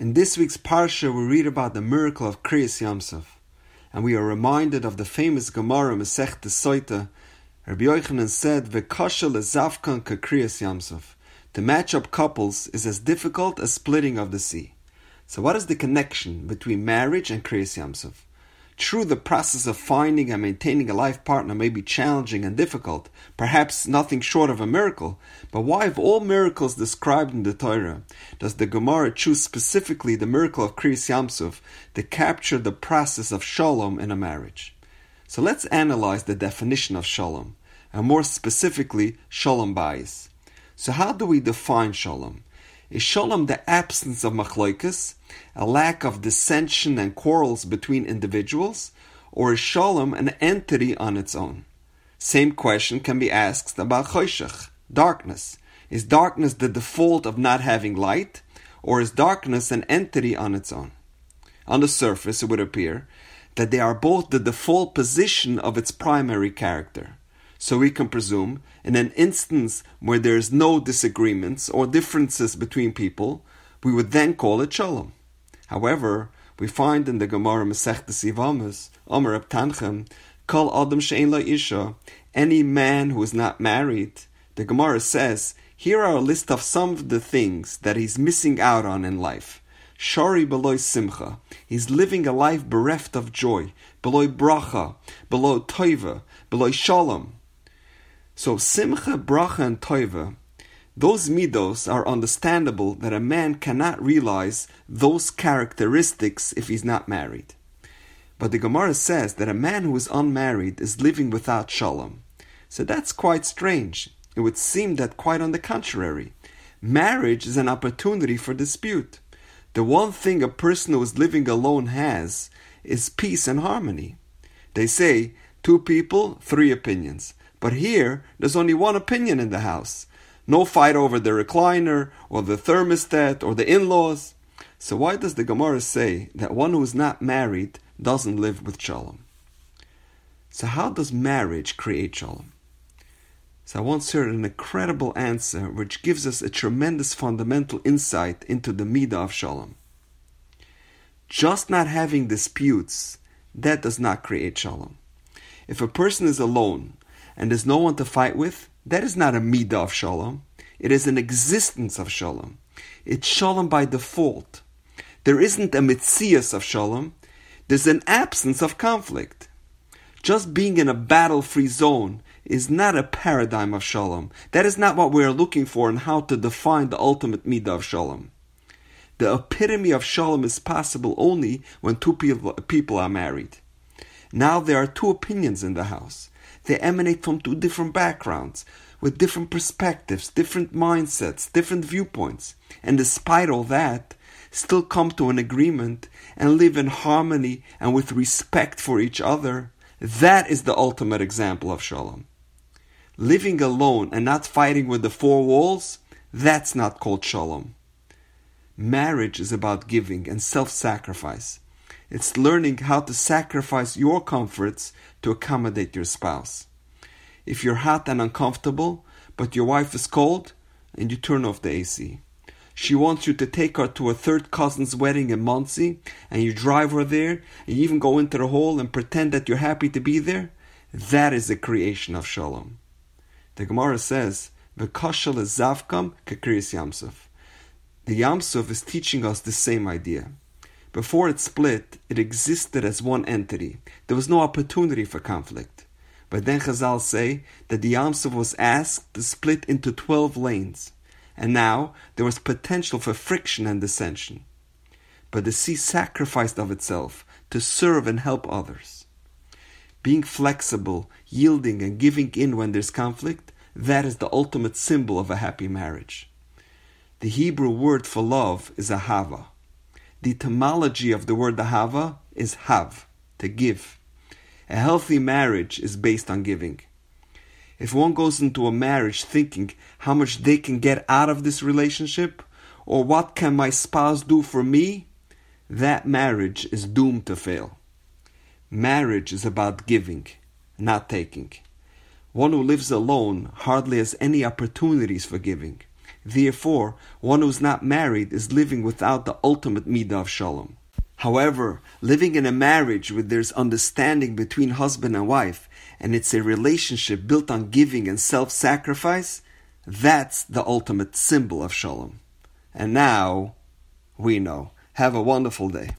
In this week's Parsha, we read about the miracle of Kriyas Yamsuf, and we are reminded of the famous Gemara Masech Soita. Rabbi Yochanan said, "V'kasha lezavkan kakriyas Yamsuf." To match up couples is as difficult as splitting of the sea. So, what is the connection between marriage and Kriyas Yamsuf? True, the process of finding and maintaining a life partner may be challenging and difficult, perhaps nothing short of a miracle. But why, of all miracles described in the Torah, does the Gemara choose specifically the miracle of Kriyas Yamsuf to capture the process of shalom in a marriage? So let's analyze the definition of shalom, and more specifically, shalom bayis. So how do we define shalom? Is shalom the absence of machloikas, a lack of dissension and quarrels between individuals, or is shalom an entity on its own? Same question can be asked about choshech, darkness. Is darkness the default of not having light, or is darkness an entity on its own? On the surface, it would appear that they are both the default position of its primary character. So we can presume, in an instance where there is no disagreements or differences between people, we would then call it shalom. However, we find in the Gemara Masechtes Yivamis, Omer Tanchem, Kol Adam Shein Isha, any man who is not married, the Gemara says, here are a list of some of the things that he's missing out on in life. Shari below simcha. He's living a life bereft of joy, below bracha, below toiva, below shalom. So simcha, bracha, and toiva, those midos are understandable that a man cannot realize those characteristics if he's not married. But the Gemara says that a man who is unmarried is living without shalom. So that's quite strange. It would seem that quite on the contrary. Marriage is an opportunity for dispute. The one thing a person who is living alone has is peace and harmony. They say, two people, three opinions. But here, there's only one opinion in the house. No fight over the recliner, or the thermostat, or the in laws. So, why does the Gemara say that one who is not married doesn't live with shalom? So, how does marriage create shalom? So, I once heard an incredible answer which gives us a tremendous fundamental insight into the midah of shalom. Just not having disputes, that does not create shalom. If a person is alone and there's no one to fight with, that is not a midah of shalom. It is an existence of shalom. It's shalom by default. There isn't a mitzias of shalom. There's an absence of conflict. Just being in a battle-free zone is not a paradigm of shalom. That is not what we are looking for and how to define the ultimate midah of shalom. The epitome of shalom is possible only when two people are married. Now there are two opinions in the house. They emanate from two different backgrounds, with different perspectives, different mindsets, different viewpoints. And despite all that, still come to an agreement and live in harmony and with respect for each other. That is the ultimate example of shalom. Living alone and not fighting with the four walls, that's not called shalom. Marriage is about giving and self sacrifice. It's learning how to sacrifice your comforts to accommodate your spouse. If you're hot and uncomfortable, but your wife is cold, and you turn off the AC. She wants you to take her to a third cousin's wedding in Monsey, and you drive her there, and you even go into the hall and pretend that you're happy to be there. That is the creation of Shalom. The Gemara says, "V'kashal zavkam kekrius Yamsuf." The Yamsuf is teaching us the same idea. Before it split, it existed as one entity. There was no opportunity for conflict. But then Chazal say that the Yamsuf was asked to split into 12 lanes, and now there was potential for friction and dissension. But the sea sacrificed of itself to serve and help others. Being flexible, yielding, and giving in when there's conflict, that is the ultimate symbol of a happy marriage. The Hebrew word for love is ahava. The etymology of the word ahava is have, to give. A healthy marriage is based on giving. If one goes into a marriage thinking how much they can get out of this relationship, or what can my spouse do for me, that marriage is doomed to fail. Marriage is about giving, not taking. One who lives alone hardly has any opportunities for giving. Therefore, one who's not married is living without the ultimate midah of shalom. However, living in a marriage where there's understanding between husband and wife, and it's a relationship built on giving and self-sacrifice, that's the ultimate symbol of shalom. And now, we know. Have a wonderful day.